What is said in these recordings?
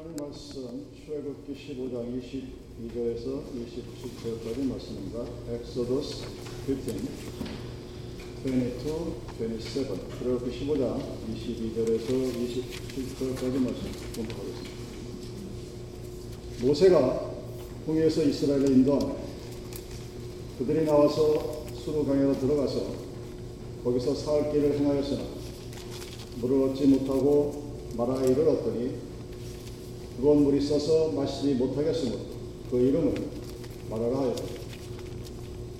하나님 말씀 출애굽기 15장 22절에서 27절까지 말씀입니다. 엑소더스 15, 22, 27 출애굽기 15장 22절에서 27절까지 말씀 공부하겠습니다. 모세가 홍해에서 이스라엘을 인도하며 그들이 나와서 수르광야로 들어가서 거기서 사흘 길을 행하였으나 물을 얻지 못하고 마라에 이르렀더니 그건 물이 써서 마시지 못하겠으므로 그 이름을 마라라 하였다.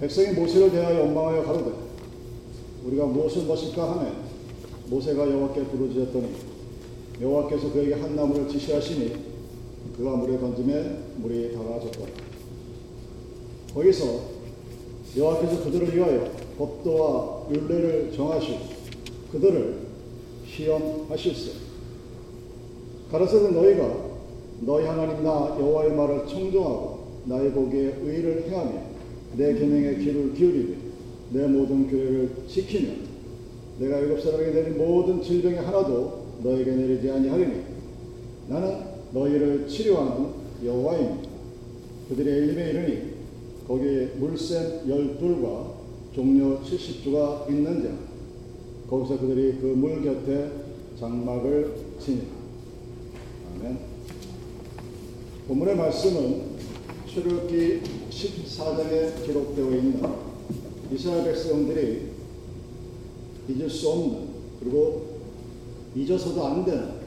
백성이 모세를 대하여 원망하여 가로되 우리가 무엇을 마실까 하매 모세가 여호와께 부르짖었더니 여호와께서 그에게 한 나무를 지시하시니 그가 물에 던짐에 물이 다가졌다. 거기서 여호와께서 그들을 위하여 법도와 율례를 정하시고 그들을 시험하실세. 가라사대 너희가 너희 하나님 나 여호와의 말을 청종하고 나의 보기에 의를 행하며 내 계명에 귀를 기울이되 내 모든 교회를 지키며 내가 애굽 사람에게 내린 모든 질병이 하나도 너에게 내리지 아니하리니 나는 너희를 치료하는 여호와입니다. 그들이 엘림에 이르니 거기에 물샘 열둘과 종려 70주가 있는자 거기서 그들이 그 물 곁에 장막을 치니라. 아멘. 본문의 말씀은 출애굽기 14장에 기록되어 있는 이스라엘 백성들이 잊을 수 없는 그리고 잊어서도 안 되는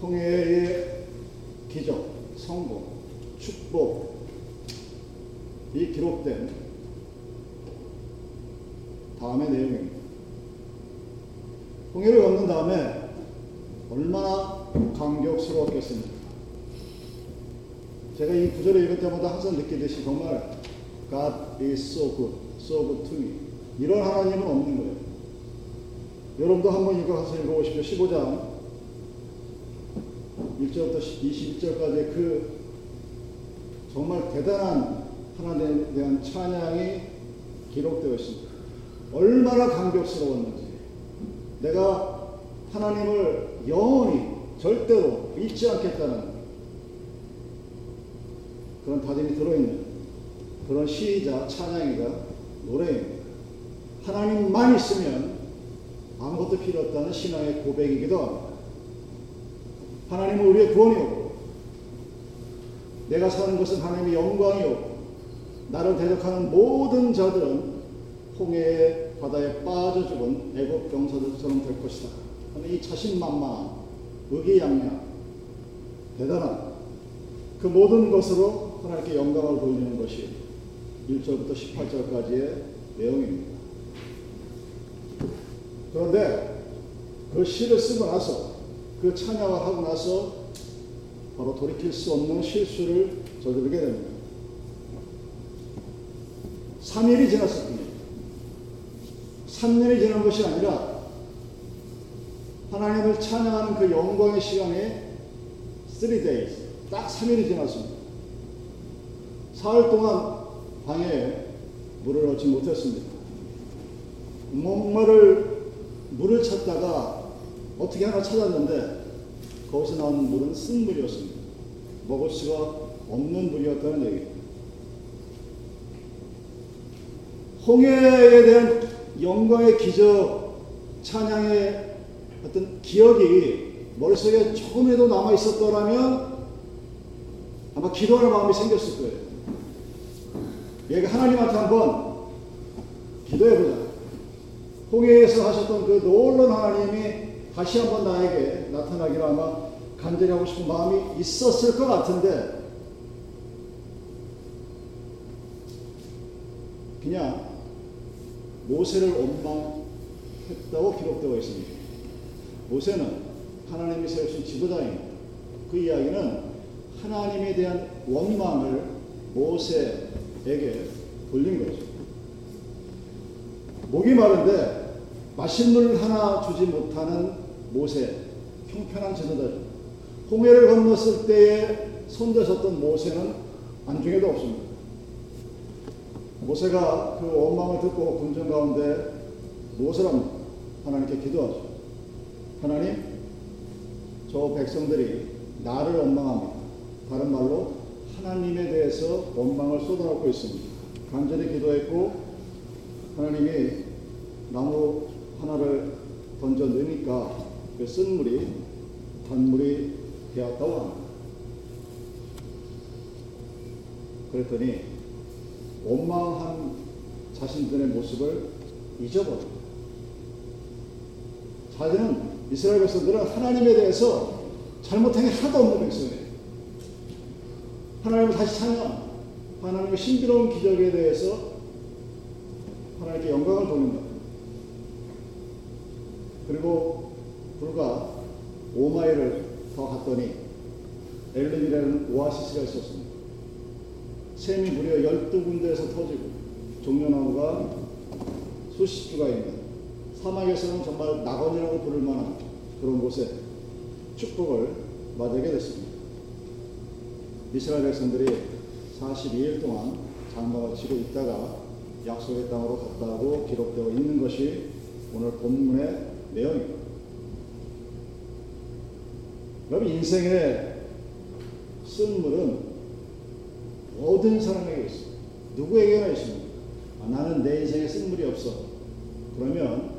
홍해의 기적, 성공, 축복이 기록된 다음의 내용입니다. 홍해를 건넌 다음에 얼마나 감격스러웠겠습니까? 제가 이 구절을 읽을 때마다 항상 느끼듯이 정말 God is so good, so good to me. 이런 하나님은 없는 거예요. 여러분도 한번 읽어서 읽어보십시오. 15장 1절부터 21절까지 그 정말 대단한 하나님에 대한 찬양이 기록되어 있습니다. 얼마나 감격스러웠는지. 내가 하나님을 영원히 절대로 잊지 않겠다는 그런 다짐이 들어있는 그런 시이자 찬양이자 노래입니다. 하나님만 있으면 아무것도 필요 없다는 신앙의 고백이기도 합니다. 하나님은 우리의 구원이었고 내가 사는 것은 하나님의 영광이었고 나를 대적하는 모든 자들은 홍해의 바다에 빠져 죽은 애국 병사들처럼 될 것이다. 이 자신만만한 의기양양 대단한 그 모든 것으로 하나님께 영광을 돌리는 것이 1절부터 18절까지의 내용입니다. 그런데 그 시를 쓰고 나서 그 찬양을 하고 나서 바로 돌이킬 수 없는 실수를 저지르게 됩니다. 3일이 지났을 뿐입니다. 3년이 지난 것이 아니라 하나님을 찬양하는 그 영광의 시간이 3 days, 딱 3일이 지났습니다. 사흘 동안 방에 물을 얻지 못했습니다. 목마를 물을 찾다가 어떻게 하나 찾았는데 거기서 나온 물은 쓴 물이었습니다. 먹을 수가 없는 물이었다는 얘기입니다. 홍해에 대한 영광의 기적, 찬양의 어떤 기억이 머릿속에 조금이라도 남아 있었더라면 아마 기도하는 마음이 생겼을 거예요. 얘가 하나님한테 한번 기도해보자. 홍해에서 하셨던 그 놀라운 하나님이 다시 한번 나에게 나타나기를 아마 간절히 하고 싶은 마음이 있었을 것 같은데 그냥 모세를 원망했다고 기록되어 있습니다. 모세는 하나님이 세우신 지도자입니다. 그 이야기는 하나님에 대한 원망을 모세에게 돌린 거죠. 목이 마른데 마실 물 하나 주지 못하는 모세, 형편한 지도자죠. 홍해를 건넜을 때에 손대셨던 모세는 안중에도 없습니다. 모세가 그 원망을 듣고 군정 가운데 무엇을 합니까? 하나님께 기도하죠. 하나님, 저 백성들이 나를 원망합니다. 다른 말로 하나님에 대해서 원망을 쏟아놓고 있습니다. 간절히 기도했고 하나님이 나무 하나를 던져 넣으니까 그 쓴물이 단물이 되었다고 합니다. 그랬더니 원망한 자신들의 모습을 잊어버립니다. 자기는 이스라엘 백성들은 하나님에 대해서 잘못한 게 하나도 없는 백성이에요. 하나님을 다시 찬양, 하나님의 신비로운 기적에 대해서 하나님께 영광을 돌린다. 그리고 불과 5마일을 더 갔더니 엘림이라는 오아시스가 있었습니다. 샘이 무려 12군데에서 터지고 종려나무가 수십 주가 있는 사막에서는 정말 낙원이라고 부를 만한 그런 곳에 축복을 맞게 됐습니다. 이스라엘 백성들이 42일 동안 장막을 치고 있다가 약속의 땅으로 갔다고 기록되어 있는 것이 오늘 본문의 내용입니다. 여러분 인생의 쓴물은 모든 사람에게 있습니다. 누구에게나 있습니다. 아, 나는 내 인생에 쓴물이 없어. 그러면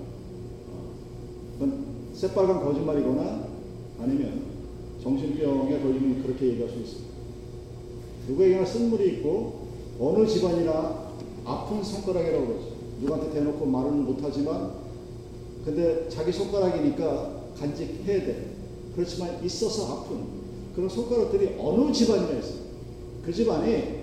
새빨간 거짓말이거나 아니면 정신병에 걸리면 그렇게 얘기할 수 있습니다. 누구에게나 쓴물이 있고 어느 집안이나 아픈 손가락이라고 그러죠. 누구한테 대놓고 말은 못하지만 근데 자기 손가락이니까 간직해야 돼. 그렇지만 있어서 아픈 그런 손가락들이 어느 집안이나 있어요. 그 집안이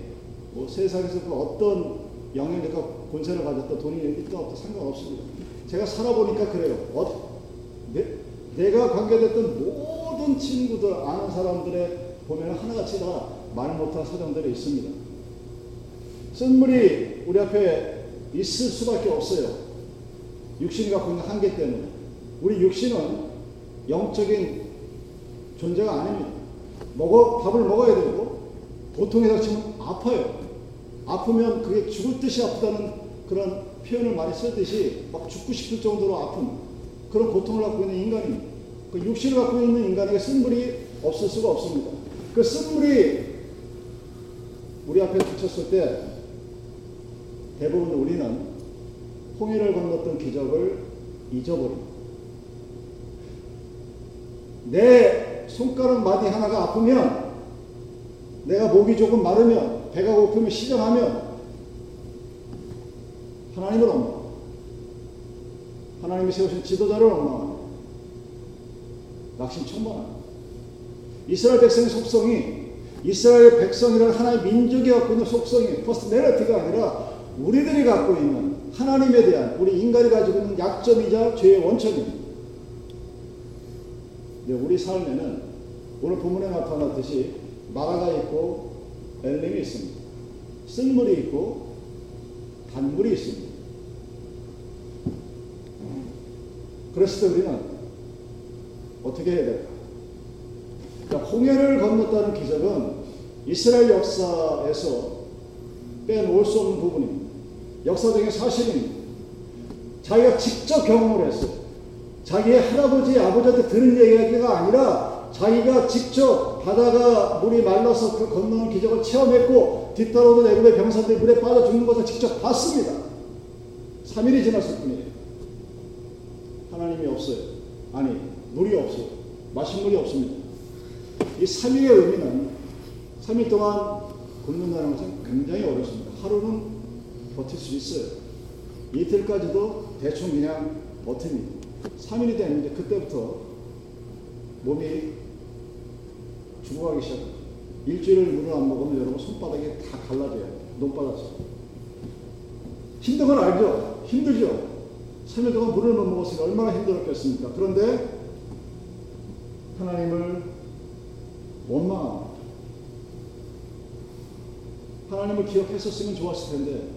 뭐 세상에서 그 어떤 영향력과 권세를 가졌다 돈이 있다 없다 상관없습니다. 제가 살아보니까 그래요. 어, 내, 내가 관계됐던 모든 친구들 아는 사람들의 보면 하나같이 다 말 못한 사정들이 있습니다. 쓴물이 우리 앞에 있을 수밖에 없어요. 육신이 갖고 있는 한계 때문에. 우리 육신은 영적인 존재가 아닙니다. 먹어, 밥을 먹어야 되고, 고통에 닥치면 아파요. 아프면 그게 죽을 듯이 아프다는 그런 표현을 많이 쓰듯이 막 죽고 싶을 정도로 아픈 그런 고통을 갖고 있는 인간입니다. 그 육신을 갖고 있는 인간에게 쓴물이 없을 수가 없습니다. 그 쓴물이 우리 앞에 닥쳤을 때 대부분 우리는 홍해를 건넜던 기적을 잊어버립니다. 내 손가락 마디 하나가 아프면 내가 목이 조금 마르면 배가 고프면 시정하면 하나님을 엉망 하나님이 세우신 지도자를 엉망합니다. 낙심천만합니다. 이스라엘 백성의 속성이 이스라엘 백성이라는 하나의 민족이 갖고 있는 속성이 personality가 아니라 우리들이 갖고 있는 하나님에 대한 우리 인간이 가지고 있는 약점이자 죄의 원천입니다. 근데 우리 삶에는 오늘 본문에 나타났듯이 마라가 있고 엘림이 있습니다. 쓴물이 있고 단물이 있습니다. 그랬을 때 우리는 어떻게 해야 될까? 그러니까 홍해를 건넜다는 기적은 이스라엘 역사에서 빼놓을 수 없는 부분입니다. 역사적인 사실입니다. 자기가 직접 경험을 했어요. 자기의 할아버지, 아버지한테 들은 얘기가 아니라 자기가 직접 바다가 물이 말라서 그 건너는 기적을 체험했고 뒤따라오는 애굽의 병사들이 물에 빠져 죽는 것을 직접 봤습니다. 3일이 지났을 뿐이에요. 하나님이 없어요. 아니, 물이 없어요. 마신 물이 없습니다. 이 3일의 의미는 3일 동안 굶는다는 것은 굉장히 어렵습니다. 하루는 버틸 수 있어요. 이틀까지도 대충 그냥 버팁니다. 3일이 되는데 그때부터 몸이 죽어가기 시작합니다. 일주일을 물을 안 먹으면 여러분 손바닥이 다 갈라져요. 눈바닥처럼. 힘든 건 알죠? 힘들죠? 3일 동안 물을 못 먹었으니 얼마나 힘들었겠습니까? 그런데 하나님을 원망합니다. 하나님을 기억했었으면 좋았을 텐데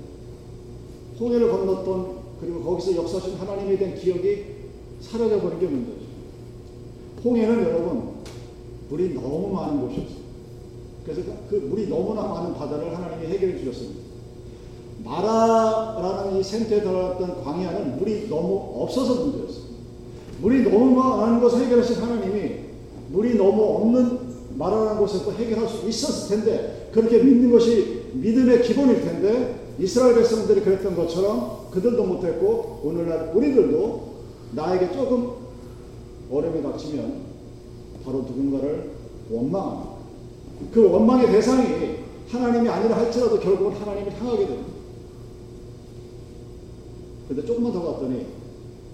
홍해를 건넜던 그리고 거기서 역사하신 하나님에 대한 기억이 사라져 버린 게 문제죠. 홍해는 여러분 물이 너무 많은 곳이었어요. 그래서 그 물이 너무나 많은 바다를 하나님이 해결해 주셨습니다. 마라라는 이 생태에 들어갔던 광야는 물이 너무 없어서 문제였어요. 물이 너무 많은 것을 해결하신 하나님이 물이 너무 없는 말하는 곳에서 해결할 수 있었을 텐데 그렇게 믿는 것이 믿음의 기본일 텐데 이스라엘 백성들이 그랬던 것처럼 그들도 못했고 오늘날 우리들도 나에게 조금 어려움이 닥치면 바로 누군가를 원망합니다. 그 원망의 대상이 하나님이 아니라 할지라도 결국은 하나님을 향하게 됩니다. 근데 조금만 더 갔더니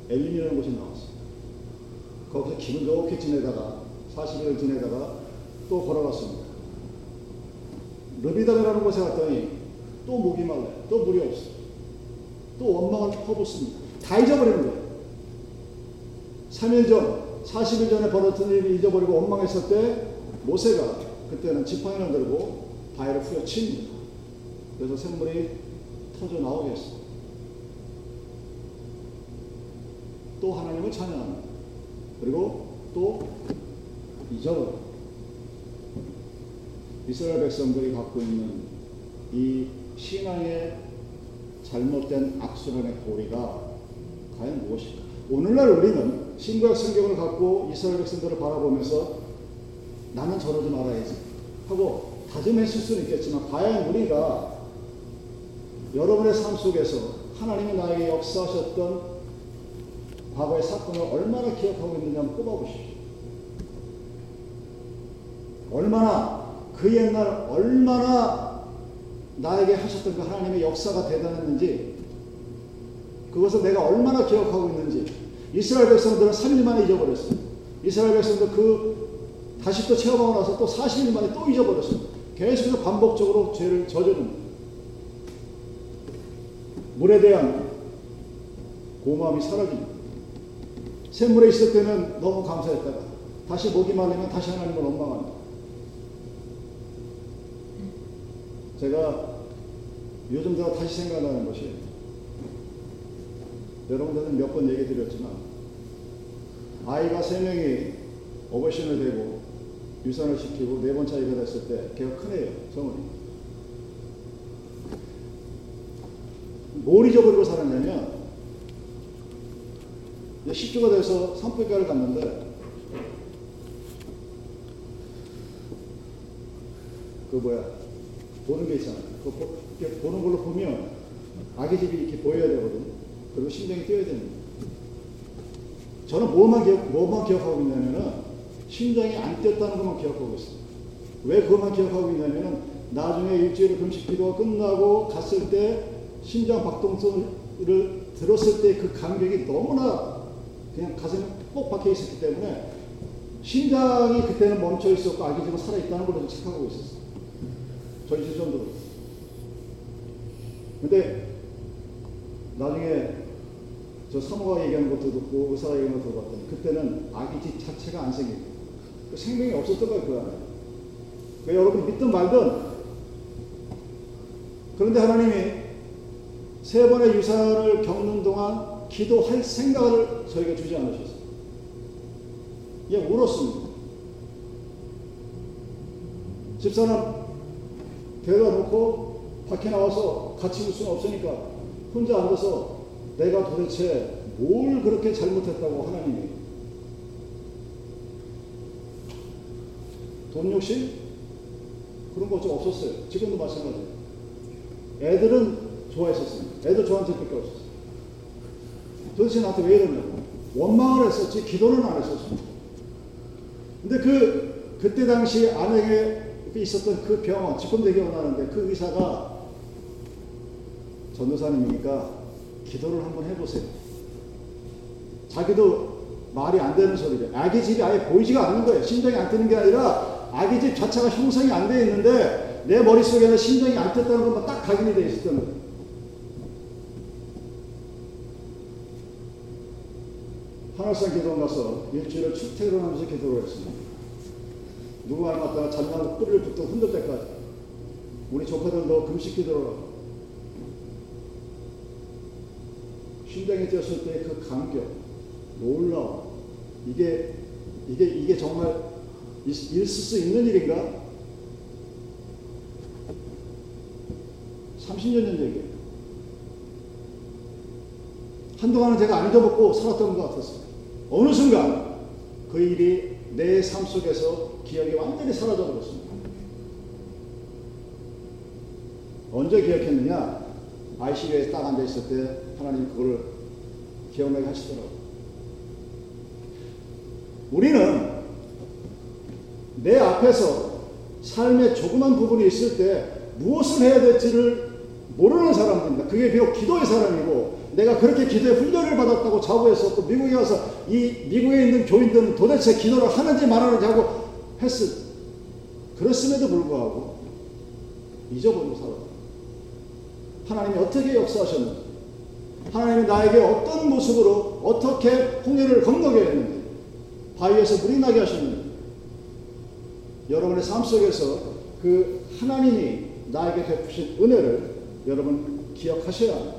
엘린이라는 곳이 나왔어요. 거기서 기분 좋게 지내다가 40일을 지내다가 또 걸어갔습니다. 르비다라는 곳에 갔더니 또 목이 말라요. 또 물이 없어요. 또 원망을 퍼붓습니다. 다 잊어버리는 거예요. 3일 전, 40일 전에 벌어진 일을 잊어버리고 원망했을 때 모세가 그때는 지팡이를 들고 바위를 후려칩니다. 그래서 샘물이 터져 나오게 했어요. 또 하나님을 찬양합니다. 그리고 또 잊어버려. 이스라엘 백성들이 갖고 있는 이 신앙의 잘못된 악순환의 고리가 과연 무엇일까? 오늘날 우리는 신구약 성경을 갖고 이스라엘 백성들을 바라보면서 나는 저러지 말아야지 하고 다짐했을 수는 있겠지만 과연 우리가 여러분의 삶 속에서 하나님이 나에게 역사하셨던 과거의 사건을 얼마나 기억하고 있느냐 한번 꼽아보십시오. 얼마나 그 옛날 얼마나 나에게 하셨던 그 하나님의 역사가 대단했는지 그것을 내가 얼마나 기억하고 있는지 이스라엘 백성들은 3일 만에 잊어버렸어요. 이스라엘 백성들 그 다시 또 체험하고 나서 또 40일 만에 또 잊어버렸어요. 계속해서 반복적으로 죄를 저지릅니다. 물에 대한 고마움이 사라집니다. 샘물에 있을 때는 너무 감사했다가 다시 목이 말리면 다시 하나님을 원망합니다. 제가 요즘 들어 다시 생각나는 것이 여러분들은 몇 번 얘기 드렸지만 아이가 세 명이 어버신을 되고 유산을 시키고 네 번 차이가 됐을 때 걔가 큰애예요 성은이 뭘 잊어버리고 살았냐면 10주가 돼서 산불가를 갔는데 그 뭐야 보는 게 있잖아요. 그 보, 보는 걸로 보면 아기 집이 이렇게 보여야 되거든. 그리고 심장이 뛰어야 됩니다. 저는 뭐만 기억, 뭐만 기억하고 있냐면은 심장이 안 뛰었다는 것만 기억하고 있어요. 왜 그것만 기억하고 있냐면은 나중에 일주일 금식 기도가 끝나고 갔을 때 심장 박동성을 들었을 때 그 감격이 너무나 그냥 가슴에 꼭 박혀 있었기 때문에 심장이 그때는 멈춰 있었고 아기 집은 살아 있다는 걸로 착각하고 있었어요. 전시 정도로. 근데 나중에 저 사모가 얘기하는 것도 듣고 의사가 얘기하는 것도 봤더니 그때는 아기 집 자체가 안 생기고 그 생명이 없었던 거예요 그 안에. 그 여러분 믿든 말든 그런데 하나님이 세 번의 유산을 겪는 동안 기도할 생각을 저에게 주지 않으셨어요. 예, 울었습니다. 집사람 데려다 놓고 밖에 나와서 같이 울 수는 없으니까 혼자 앉아서 내가 도대체 뭘 그렇게 잘못했다고 하나님이 돈 욕심 그런 거 좀 없었어요. 지금도 마찬가지예요. 애들은 좋아했었어요. 애들 저한테 밖에 없었어요. 나한테 왜 이러냐고. 원망을 했었지, 기도는 안 했었습니다. 근데 그, 그때 당시 아내에게 있었던 그 병원, 지금도 기억나는데 그 의사가 전도사님이니까 기도를 한번 해보세요. 자기도 말이 안 되는 소리래. 아기 집이 아예 보이지가 않는 거예요. 심장이 안 뜨는 게 아니라 아기 집 자체가 형성이 안 돼 있는데 내 머릿속에는 심장이 안 떴다는 것만 딱 각인이 돼 있었던 거예요. 하늘산 기도 가서 일주일을 출퇴근 하면서 기도를 했습니다. 누구 하나 갔다가 잔나무 뿌리를 붙어 흔들 때까지 우리 조카들도 금식 기도를 하고 심장이 뛰었을 때 그 감격 놀라워 이게 이게 이게 정말 있을 수 있는 일인가? 30년 전 얘기예요. 한동안은 제가 안 잊어먹고 살았던 것 같았어요. 어느 순간 그 일이 내 삶 속에서 기억이 완전히 사라져 버렸습니다. 언제 기억했느냐? ICU에 딱 앉아 있을 때 하나님 그걸 기억나게 하시더라고요. 우리는 내 앞에서 삶의 조그만 부분이 있을 때 무엇을 해야 될지를 모르는 사람들입니다. 그게 비록 기도의 사람이고 내가 그렇게 기도의 훈련을 받았다고 자부해서 또 미국에 와서 이 미국에 있는 교인들은 도대체 기도를 하는지 말하는지 하고 했을 그랬음에도 불구하고 잊어버리고 살아. 하나님이 어떻게 역사하셨는지, 하나님이 나에게 어떤 모습으로 어떻게 홍해를 건너게 했는지, 바위에서 물이 나게 하셨는지, 여러분의 삶 속에서 그 하나님이 나에게 베푸신 은혜를 여러분 기억하셔야 합니다.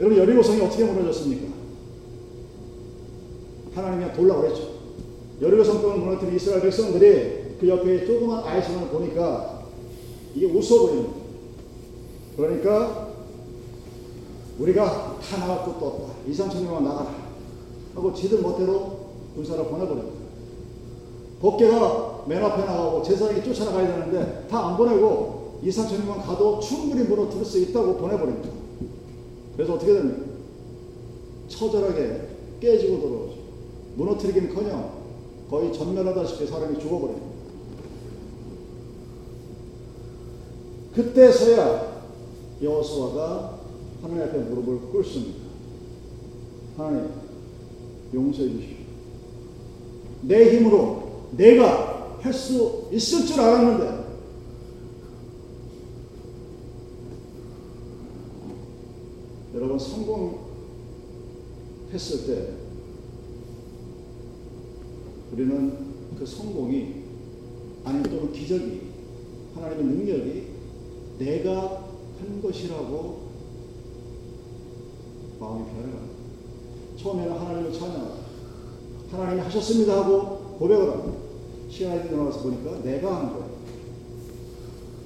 여러분 여리고성이 어떻게 무너졌습니까? 하나님이 돌라고 그랬죠. 여리고성 을 무너뜨린 이스라엘 백성들이 그 옆에 조그만 아이성을 보니까 이게 웃어 보이는 거예요. 그러니까 우리가 다 나갈 것도 없다. 이상천리만 나가라. 하고 지들 멋대로 군사를 보내버립니다. 법계가 맨 앞에 나가고 제사장이 쫓아나가야 되는데 다 안 보내고 이상천리만 가도 충분히 무너뜨릴 수 있다고 보내버립니다. 그래서 어떻게 됩니까? 처절하게 깨지고 돌아오죠. 무너뜨리기는커녕 거의 전멸하다시피 사람이 죽어버립니다. 그때서야 여호수아가 하나님 앞에 무릎을 꿇습니다. 하나님 용서해 주십시오. 내 힘으로 내가 할 수 있을 줄 알았는데 여러분 성공했을 때 우리는 그 성공이 아니 또는 기적이 하나님의 능력이 내가 한 것이라고 마음이 변해갑니다. 처음에는 하나님을 찬양하고 하나님이 하셨습니다 하고 고백을 합니다. 시간이 지나서 보니까 내가 한 거예요.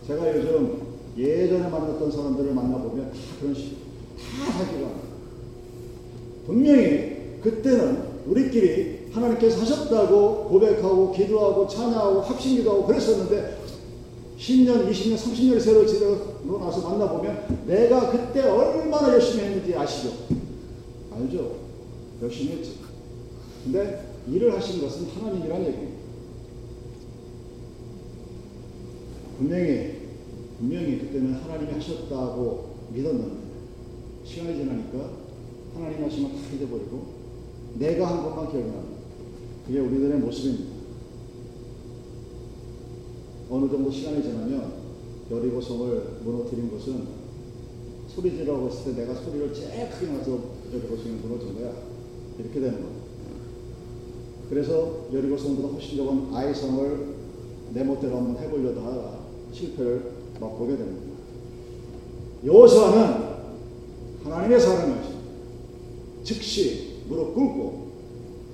제가 요즘 예전에 만났던 사람들을 만나보면 다 그런 식으로 다 사기가 분명히 그때는 우리끼리 하나님께서 하셨다고 고백하고 기도하고 찬양하고 합심기도하고 그랬었는데 10년, 20년, 30년이 세월 지나고 나서 만나보면 내가 그때 얼마나 열심히 했는지 아시죠? 알죠? 열심히 했지. 근데 일을 하신 것은 하나님이란 얘기입니다. 분명히, 분명히 그때는 하나님이 하셨다고 믿었는데, 시간이 지나니까 하나님 하시면 다 잊어버리고, 내가 한 것만 납니다. 그게 우리들의 모습입니다. 어느 정도 시간이 지나면 여리고 성을 무너뜨린 것은 소리 지르고 했을 때 내가 소리를 제일 크게 나서 여리고 성이 무너진 거야. 이렇게 되는 거야. 그래서 여리고 성보다 훨씬 적은 아이 성을 내 멋대로 한번 해보려다 가 실패를 맛보게 됩니다. 여호수아는 하나님의 사람이었습니다. 즉시 무릎 꿇고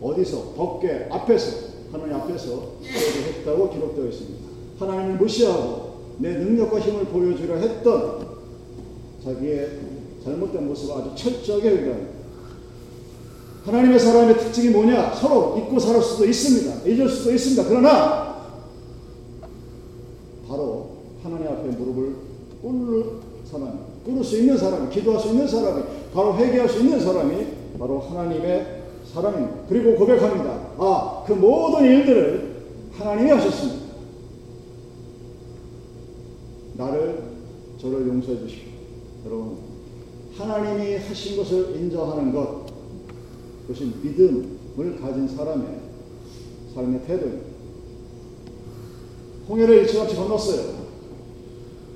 어디서 법궤 앞에서 하나님 앞에서 했다고 기록되어 있습니다. 하나님을 무시하고 내 능력과 힘을 보여주려 했던 자기의 잘못된 모습을 아주 철저하게 회개합니다. 하나님의 사람의 특징이 뭐냐? 서로 잊고 살 수도 있습니다. 잊을 수도 있습니다. 그러나 바로 하나님 앞에 무릎을 꿇을 사람, 꿇을 수 있는 사람이, 기도할 수 있는 사람이, 바로 회개할 수 있는 사람이 바로 하나님의 사람입니다. 그리고 고백합니다. 아, 그 모든 일들을 하나님이 하셨습니다. 나를 저를 용서해 주십시오. 여러분, 하나님이 하신 것을 인정하는 것, 그것이 믿음을 가진 사람의 삶의 태도입니다. 홍해를 일찌감치 건넜어요.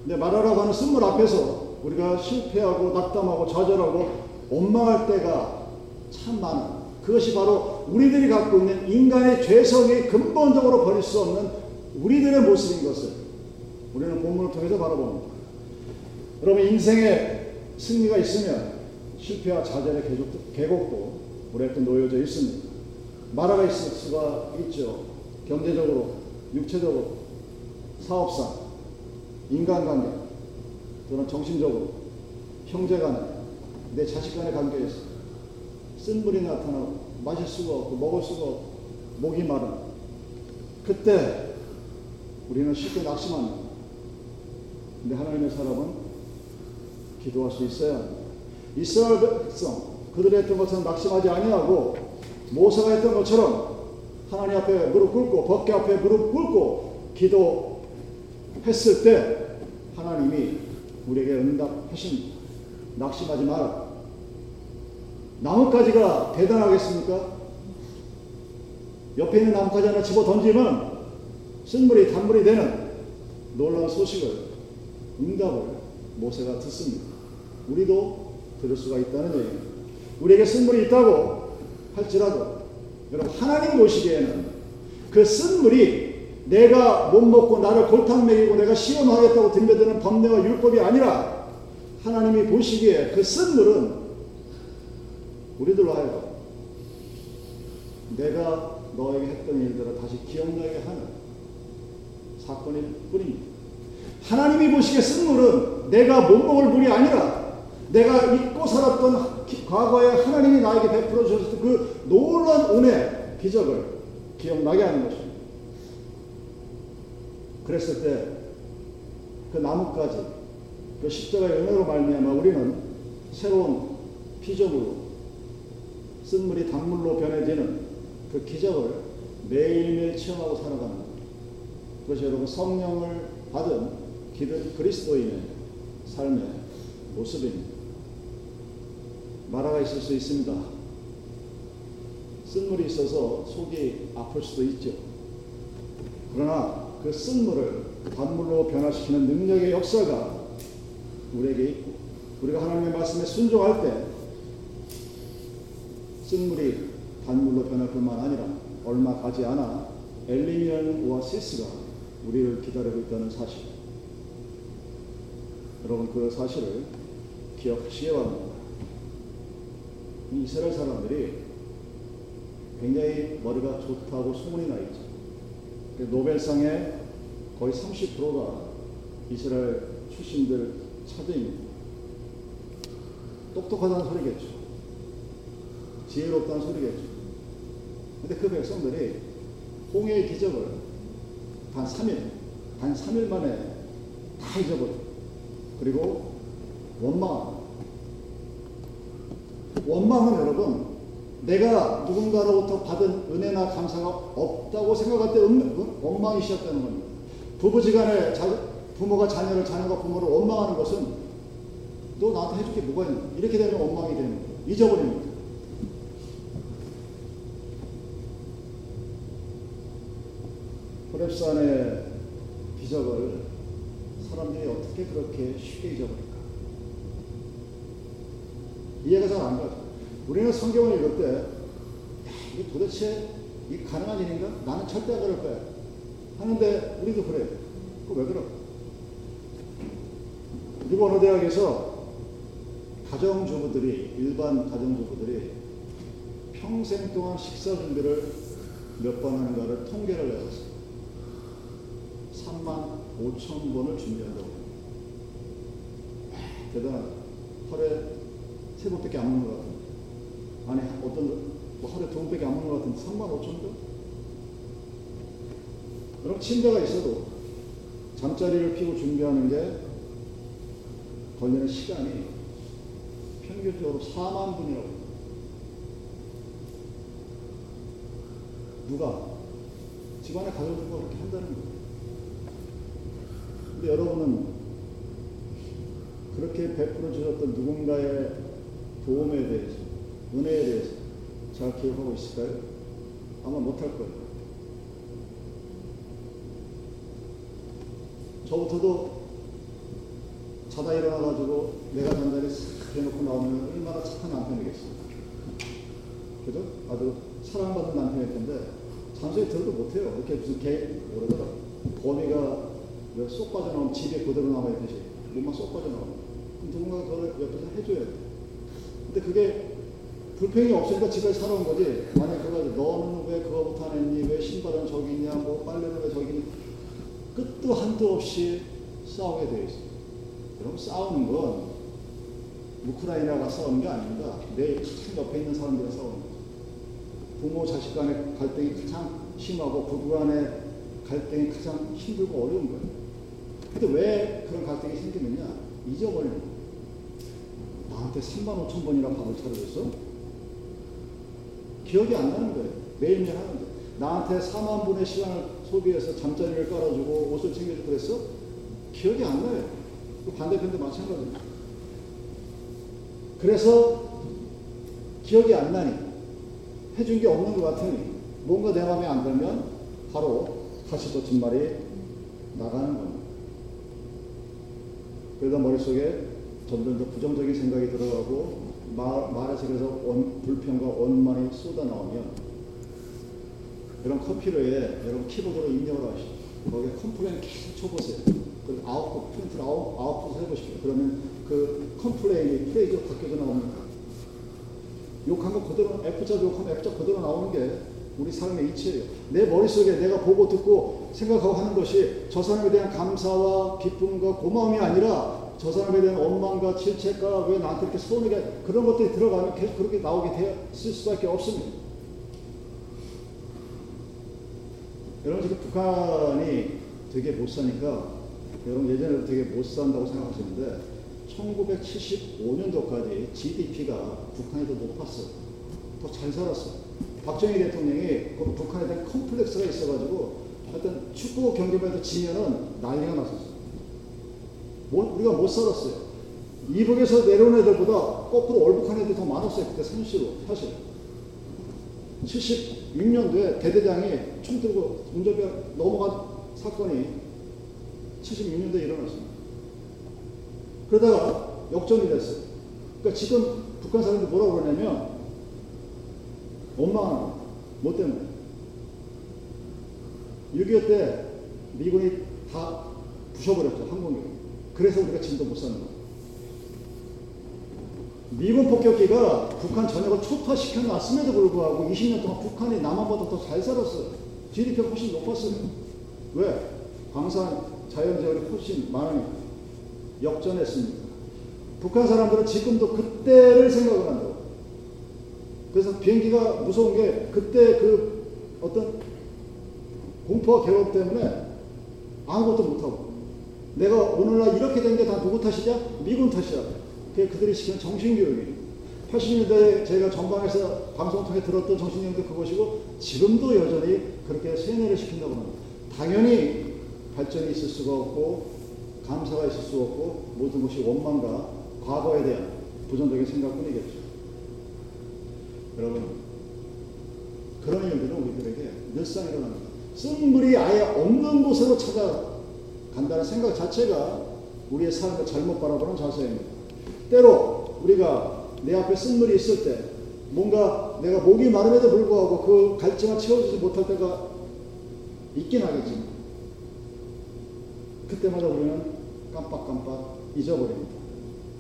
근데 말하라고 하는 쓴물 앞에서 우리가 실패하고 낙담하고 좌절하고 원망할 때가 참 많아. 그것이 바로 우리들이 갖고 있는 인간의 죄성이 근본적으로 버릴 수 없는 우리들의 모습인 것을 우리는 본문을 통해서 바라봅니다. 여러분 인생에 승리가 있으면 실패와 좌절의 계곡도 우리한테 놓여져 있습니다. 마라가 수가 있죠. 경제적으로, 육체적으로, 사업상, 인간관계, 또는 정신적으로, 형제 간에, 내 자식 간의 관계에서 쓴물이 나타나고 마실 수가 없고 먹을 수가 없고 목이 마른 그때 우리는 쉽게 낙심합니다. 근데 하나님의 사람은 기도할 수 있어야 합니다. 이스라엘 백성 그들이 했던 것처럼 낙심하지 아니하고 모세가 했던 것처럼 하나님 앞에 무릎 꿇고 법계 앞에 무릎 꿇고 기도했을 때 하나님이 우리에게 응답하십니다. 낙심하지 마라. 나뭇가지가 대단하겠습니까? 옆에 있는 나뭇가지 하나 집어 던지면 쓴물이 단물이 되는 놀라운 소식을 응답을 모세가 듣습니다. 우리도 들을 수가 있다는 얘기입니다. 우리에게 쓴물이 있다고 할지라도 여러분 하나님 보시기에는 그 쓴물이 내가 못 먹고 나를 골탕 먹이고 내가 시험하겠다고 덤벼드는 법례와 율법이 아니라 하나님이 보시기에 그 쓴물은 우리들로 하여금 내가 너에게 했던 일들을 다시 기억나게 하는 사건일 뿐입니다. 하나님이 보시기에 쓴물은 내가 못 먹을 물이 아니라 내가 잊고 살았던 과거에 하나님이 나에게 베풀어 주셨던 그 놀라운 은혜, 기적을 기억나게 하는 것입니다. 그랬을 때 그 나뭇가지, 그 십자가의 은혜로 말미암아 우리는 새로운 피조물로 쓴물이 단물로 변해지는 그 기적을 매일매일 체험하고 살아가는 것. 그것이 여러분 성령을 받은 그리스도인의 삶의 모습입니다. 마라가 있을 수 있습니다. 쓴물이 있어서 속이 아플 수도 있죠. 그러나 그 쓴물을 단물로 변화시키는 능력의 역사가 우리에게 있고 우리가 하나님의 말씀에 순종할 때 쓴물이 단물로 변할 뿐만 아니라 얼마 가지 않아 엘리미안 오아시스가 우리를 기다리고 있다는 사실. 여러분 그 사실을 기억하시기 바랍니다. 이스라엘 사람들이 굉장히 머리가 좋다고 소문이 나 있죠. 그 노벨상의 거의 30%가 이스라엘 출신들 차지입니다. 똑똑하다는 소리겠죠. 지혜롭다는 소리겠죠. 근데 그 백성들이 홍해의 기적을 단 3일, 단 3일 만에 다 잊어버려. 그리고 원망. 원망은 여러분, 내가 누군가로부터 받은 은혜나 감사가 없다고 생각할 때 원망이 시작되는 겁니다. 부부지간에 부모가 자녀를, 자녀가 부모를 원망하는 것은 너 나한테 해줄 게 뭐가 있냐. 이렇게 되면 원망이 되는 거예요. 잊어버립니다. 호랩산의 기적을 사람들이 어떻게 그렇게 쉽게 잊어버릴까? 이해가 잘 안 가죠. 우리는 성경을 읽을 때, 이게 도대체 이 가능한 일인가? 나는 절대 안 그럴 거야. 하는데, 우리도 그래. 그왜 그럴까? 미국 어느 대학에서 가정주부들이, 일반 가정주부들이 평생 동안 식사 준비를 몇 번 하는가를 통계를 내었어요. 3만 5천 번을 준비한다고. 대단하다. 하루에 세 번밖에 안 먹는 것 같은데. 아니, 어떤, 뭐 하루에 두 번밖에 안 먹는 것 같은데, 3만 5천 번? 그럼 침대가 있어도 잠자리를 피고 준비하는 게 걸리는 시간이 평균적으로 4만 분이라고. 누가? 집안의 가족들과 그렇게 한다는 거예요. 근데 여러분은 그렇게 베풀어 주셨던 누군가의 도움에 대해서, 은혜에 대해서 잘 기억하고 있을까요? 아마 못할 거예요. 저부터도 자다 일어나가지고 내가 잔자리 싹 해놓고 나오면 얼마나 착한 남편이겠어요. 그죠? 아주 사랑받는 남편일 텐데, 잔소리 들어도 못해요. 이렇게 무슨 개, 뭐라더라. 거미가 쏙 빠져나오면 집에 그대로 남아있듯이 몸만 쏙 빠져나오면. 그럼 누군가 그걸 옆에서 해줘야 돼. 근데 그게 불평이 없으니까 집에 살아온 거지. 만약 그거 너는 왜안 했니? 왜 신발은 저기 있냐? 뭐 빨래는 왜 저기 있니? 끝도 한도 없이 싸우게 되어 있어요. 여러분 싸우는 건 우크라이나가 싸우는 게 아닙니다. 내 옆에 있는 사람들이 싸우는 거죠. 부모 자식 간의 갈등이 가장 심하고 부부 간의 갈등이 가장 힘들고 어려운 거예요. 근데 왜 그런 갈등이 생기느냐? 잊어버리는 거예요. 나한테 3만 5천 번이나 밥을 차려줬어? 기억이 안 나는 거예요. 매일매일 하는데. 나한테 4만 분의 시간을 소비해서 잠자리를 깔아주고 옷을 챙겨주고 그랬어? 기억이 안 나요. 그 반대편도 마찬가지입니다. 그래서 기억이 안 나니 해준 게 없는 것 같으니 뭔가 내 마음에 안 들면 바로 다시 또 진말이 나가는 겁니다. 그러다 머릿속에 점점 더 부정적인 생각이 들어가고 말, 말에서 그래서 원, 불평과 원만이 쏟아 나오면 여러분 컴퓨터에 여러분 키보드로 입력을 하시죠. 거기에 complain 계속 쳐보세요. 그 output, print out, output 해보십시오. 그러면 그 complain이 praise가 바뀌어서 나옵니다. 욕한 거 그대로, F자 욕하면 F자 그대로 나오는 게 우리 삶의 이치예요. 내 머릿속에 내가 보고 듣고 생각하고 하는 것이 저 사람에 대한 감사와 기쁨과 고마움이 아니라 저 사람에 대한 원망과 질책과 왜 나한테 이렇게 서운하게 그런 것들이 들어가면 계속 그렇게 나오게 될 수밖에 없습니다. 여러분 지금 북한이 되게 못 사니까 여러분 예전에도 되게 못 산다고 생각하시는데 1975년도까지 GDP가 북한이 더 높았어요. 더 잘 살았어요. 박정희 대통령이 그 북한에 대한 컴플렉스가 있어가지고 하여튼 축구 경기만 해도 지면은 난리가 났었어요. 못, 우리가 못 살았어요. 이북에서 내려온 애들보다 거꾸로 얼북한 애들이 더 많았어요. 그때 산시로 사실. 76년도에 대대장이 총 들고 운전병 넘어간 사건이 76년도에 일어났습니다. 그러다가 역전이 됐어요. 그러니까 지금 북한 사람들이 뭐라고 그러냐면 원망하는. 뭐 때문에? 6.25 때 미군이 다 부셔버렸죠. 항공기. 그래서 우리가 지금도 못 사는 거예요. 미군 폭격기가 북한 전역을 초토화시켜 놨음에도 불구하고 20년 동안 북한이 남한보다 더 잘 살았어요. GDP가 훨씬 높았어요. 왜? 광산 자연재원이 훨씬 많으니까. 역전했습니다. 북한 사람들은 지금도 그때를 생각을 한다고. 그래서 비행기가 무서운 게 그때 그 어떤 공포와 괴로움 때문에 아무것도 못하고 내가 오늘날 이렇게 된 게 다 누구 탓이냐? 미군 탓이야. 그게 그들이 시키는 정신교육이에요. 80년대에 제가 전방에서 방송 통해 들었던 정신교육도 그것이고 지금도 여전히 그렇게 세뇌를 시킨다고 합니다. 당연히 발전이 있을 수가 없고 감사가 있을 수 없고 모든 것이 원망과 과거에 대한 부정적인 생각뿐이겠죠. 여러분 그런 일들은 우리들에게 늘상 일어납니다. 쓴 물이 아예 없는 곳으로 찾아 간다는 생각 자체가 우리의 삶을 잘못 바라보는 자세입니다. 때로 우리가 내 앞에 쓴물이 있을 때 뭔가 내가 목이 마름에도 불구하고 그 갈증을 채워주지 못할 때가 있긴 하겠지만 그때마다 우리는 깜빡깜빡 잊어버립니다.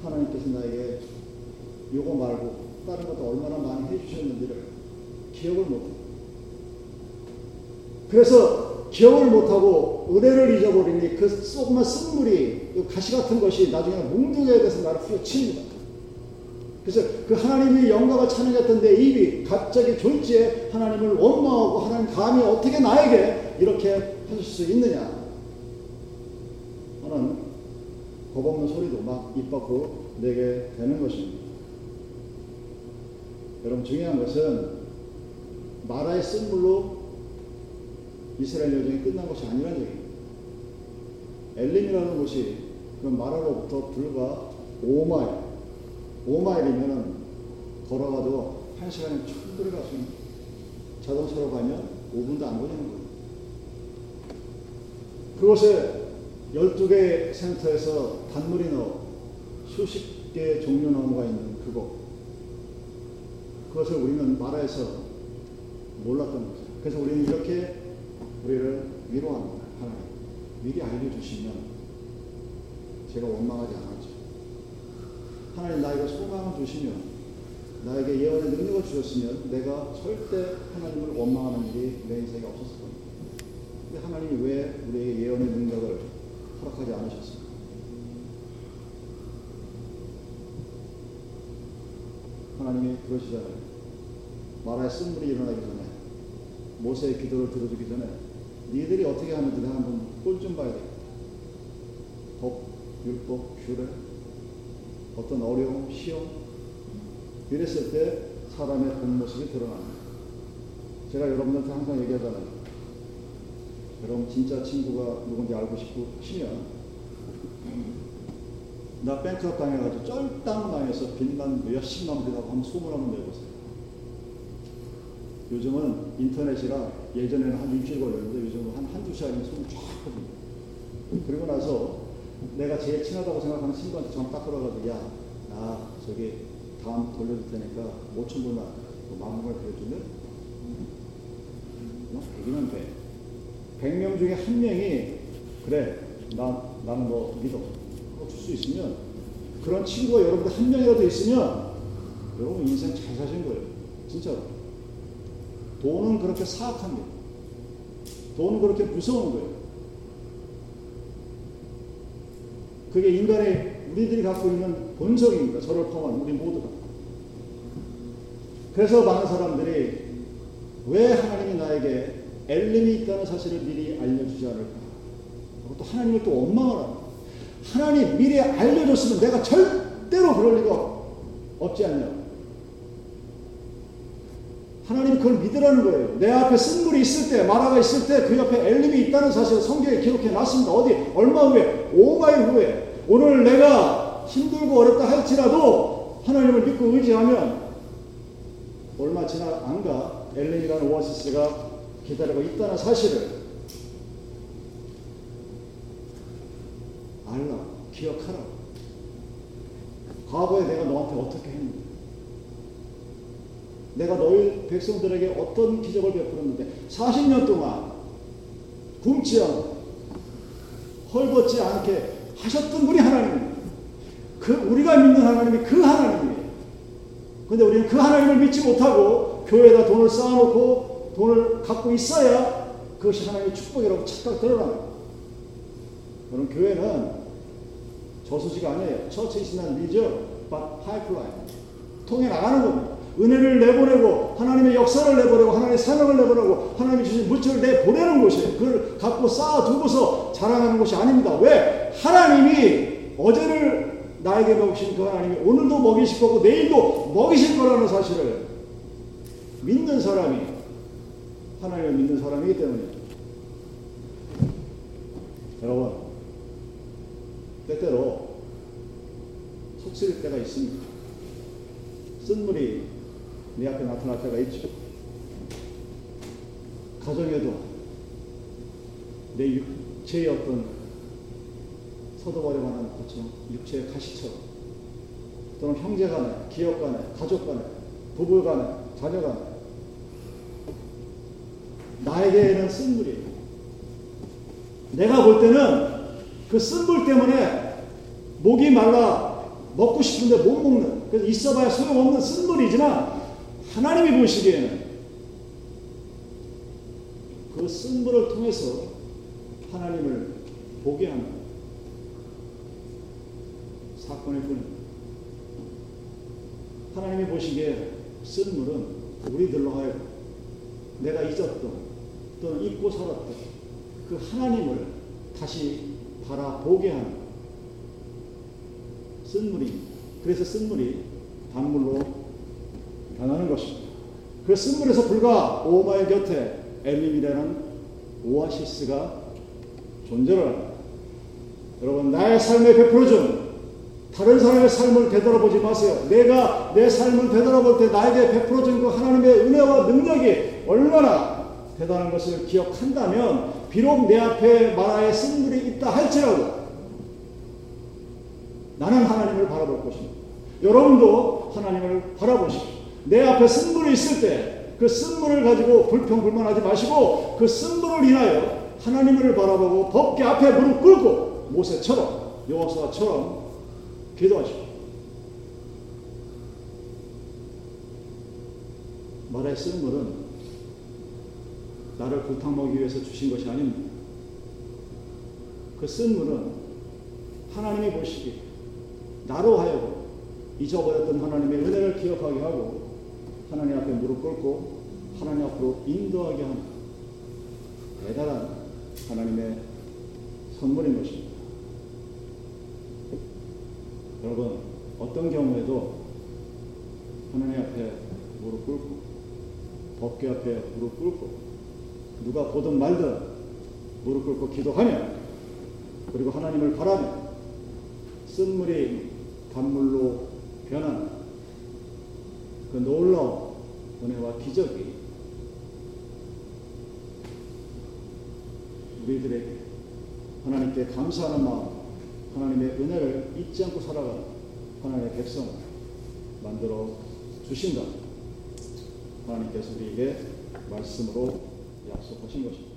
하나님께서 나에게 요거 말고 다른 것도 얼마나 많이 해주셨는지를 기억을 못해요. 그래서 기억을 못하고 은혜를 잊어버리니 그 조그만 쓴물이 가시 같은 것이 나중에 뭉둥이에 대해서 나를 후려칩니다. 그래서 그 하나님이 영광을 찬양했던 내 입이 갑자기 졸지에 하나님을 원망하고 하나님 감히 어떻게 나에게 이렇게 하실 수 있느냐 하는 겁없는 소리도 막 입 밖으로 내게 되는 것입니다. 여러분 중요한 것은 마라의 쓴물로 이스라엘 여정이 끝난 것이 아니라는 얘기입니다. 엘림이라는 곳이 그 마라로부터 불과 5마일, 5마일이면 걸어가도 1시간에 충분히 갈 수 있는 자동차로 가면 5분도 안 걸리는 거예요. 그곳에 12개 센터에서 단물이 넣어 수십 개의 종류 나무가 있는 그곳. 그것을 우리는 마라에서 몰랐던 거죠. 그래서 우리는 이렇게 우리를 위로합니다. 하나님. 미리 알려주시면 제가 원망하지 않았죠. 하나님 나에게 소망을 주시면 나에게 예언의 능력을 주셨으면 내가 절대 하나님을 원망하는 일이 내 인생에 없었을 겁니다. 근데 하나님이 왜 우리에게 예언의 능력을 허락하지 않으셨습니까? 하나님이 그러시잖아요. 마라의 쓴물이 일어나기 전에 모세의 기도를 들어주기 전에 니들이 어떻게 하는지 내가 한번 꼴 좀 봐야 되겠다. 법, 율법, 규례, 어떤 어려움, 시험 이랬을 때 사람의 본 모습이 드러납니다. 제가 여러분들한테 항상 얘기하잖아요. 여러분 진짜 친구가 누군지 알고 싶고 시면 나 뱅크업 당해가지고 쩔땅 당해서 빚만 몇십만 불이라고 한번 소문 한번 내보세요. 요즘은 인터넷이라 예전에는 한 일주일 걸렸는데 요즘은 한 한두 시간이면 소문 쫙 퍼집니다. 그리고 나서 내가 제일 친하다고 생각하는 친구한테 전화 딱 걸어가지고 야, 나 저기 다음 돌려줄 테니까 5천 불만 만원을 빌려주면 뭐 100이면 돼. 100명 중에 한 명이 그래 나, 나는 너 믿어 줄 수 있으면 그런 친구가 여러분들 한 명이라도 있으면 여러분 인생 잘 사신 거예요. 진짜로. 돈은 그렇게 거예요. 돈은 그렇게 무서운 거예요. 그게 인간의 우리들이 갖고 있는 본성입니다. 저를 포함한 우리 모두가. 그래서 많은 사람들이 왜 하나님이 나에게 엘림이 있다는 사실을 미리 알려주지 않을까? 또 하나님을 또 원망을 합니다. 하나님 미리 알려줬으면 내가 절대로 그럴 리가 없지 않냐. 하나님 그걸 믿으라는 거예요. 내 앞에 쓴물이 있을 때, 마라가 있을 때 그 옆에 엘림이 있다는 사실을 성경에 기록해 놨습니다. 어디? 얼마 후에? 5마일 후에. 오늘 내가 힘들고 어렵다 할지라도 하나님을 믿고 의지하면 얼마 지나 안가 엘림이라는 오아시스가 기다리고 있다는 사실을 알라, 기억하라. 과거에 내가 너한테 어떻게 했는데, 내가 너희 백성들에게 어떤 기적을 베풀었는데, 40년 동안 굶지 않고 헐벗지 않게 하셨던 분이 하나님입니다. 그 우리가 믿는 하나님이 그 하나님이에요. 근데 우리는 그 하나님을 믿지 못하고 교회에다 돈을 쌓아놓고 돈을 갖고 있어야 그것이 하나님의 축복이라고 착각들 합니다. 그런 교회는 저수지가 아니에요. Church is no reservoir, pipeline. 통해 나가는 겁니다. 은혜를 내보내고 하나님의 역사를 내보내고 하나님의 사명을 내보내고 하나님이 주신 물질을 내보내는 곳이에요. 그걸 갖고 쌓아두고서 자랑하는 곳이 아닙니다. 왜? 하나님이 어제를 나에게 먹이신 그 하나님이 오늘도 먹이실 거고 내일도 먹이실 거라는 사실을 믿는 사람이 하나님을 믿는 사람이기 때문입니다. 여러분 때때로 속 쓰릴 때가 있습니다. 쓴물이 내 앞에 나타날 때가 있죠. 가정에도 내 육체의 어떤 서도버려 하는 것처럼 육체의 가시처럼 또는 형제 간에, 기업 간에, 가족 간에, 부부 간에, 자녀 간에 나에게는 쓴물이에요. 내가 볼 때는 그 쓴물 때문에 목이 말라 먹고 싶은데 못 먹는 그래서 있어봐야 소용없는 쓴물이지만 하나님이 보시기에는 그 쓴물을 통해서 하나님을 보게 하는 사건의 뿐입니다. 하나님이 보시기에 쓴물은 우리들로 하여금 내가 잊었던 또는 잊고 살았던 그 하나님을 다시 바라보게 하는 쓴물입니다. 그래서 쓴물이 단물로 변하는 것입니다. 그 쓴물에서 불과 5마일 곁에 엘림이라는 오아시스가 존재를 합니다. 여러분 나의 삶에 베풀어준 다른 사람의 삶을 되돌아보지 마세요. 내가 내 삶을 되돌아볼 때 나에게 베풀어준 그 하나님의 은혜와 능력이 얼마나 대단한 것을 기억한다면 비록 내 앞에 마라의 쓴물이 있다 할지라도 나는 하나님을 바라볼 것입니다. 여러분도 하나님을 바라보십시오. 내 앞에 쓴물이 있을 때 그 쓴물을 가지고 불평불만하지 마시고 그 쓴물을 인하여 하나님을 바라보고 법계 앞에 무릎 꿇고 모세처럼 여호수아처럼 기도하십시오. 말의 쓴물은 나를 골탕 먹기 위해서 주신 것이 아닙니다. 그 쓴물은 하나님이 보시기 나로 하여금 잊어버렸던 하나님의 은혜를 기억하게 하고 하나님 앞에 무릎 꿇고 하나님 앞으로 인도하게 하는 대단한 하나님의 선물인 것입니다. 여러분, 어떤 경우에도 하나님 앞에 무릎 꿇고 법궤 앞에 무릎 꿇고 누가 보든 말든 무릎 꿇고 기도하며 그리고 하나님을 바라며 쓴물이 단물로 변하는 그 놀라운 은혜와 기적이 우리들에게 하나님께 감사하는 마음, 하나님의 은혜를 잊지 않고 살아가는 하나님의 백성을 만들어 주신다. 하나님께서 우리에게 말씀으로 약속하신 것입니다.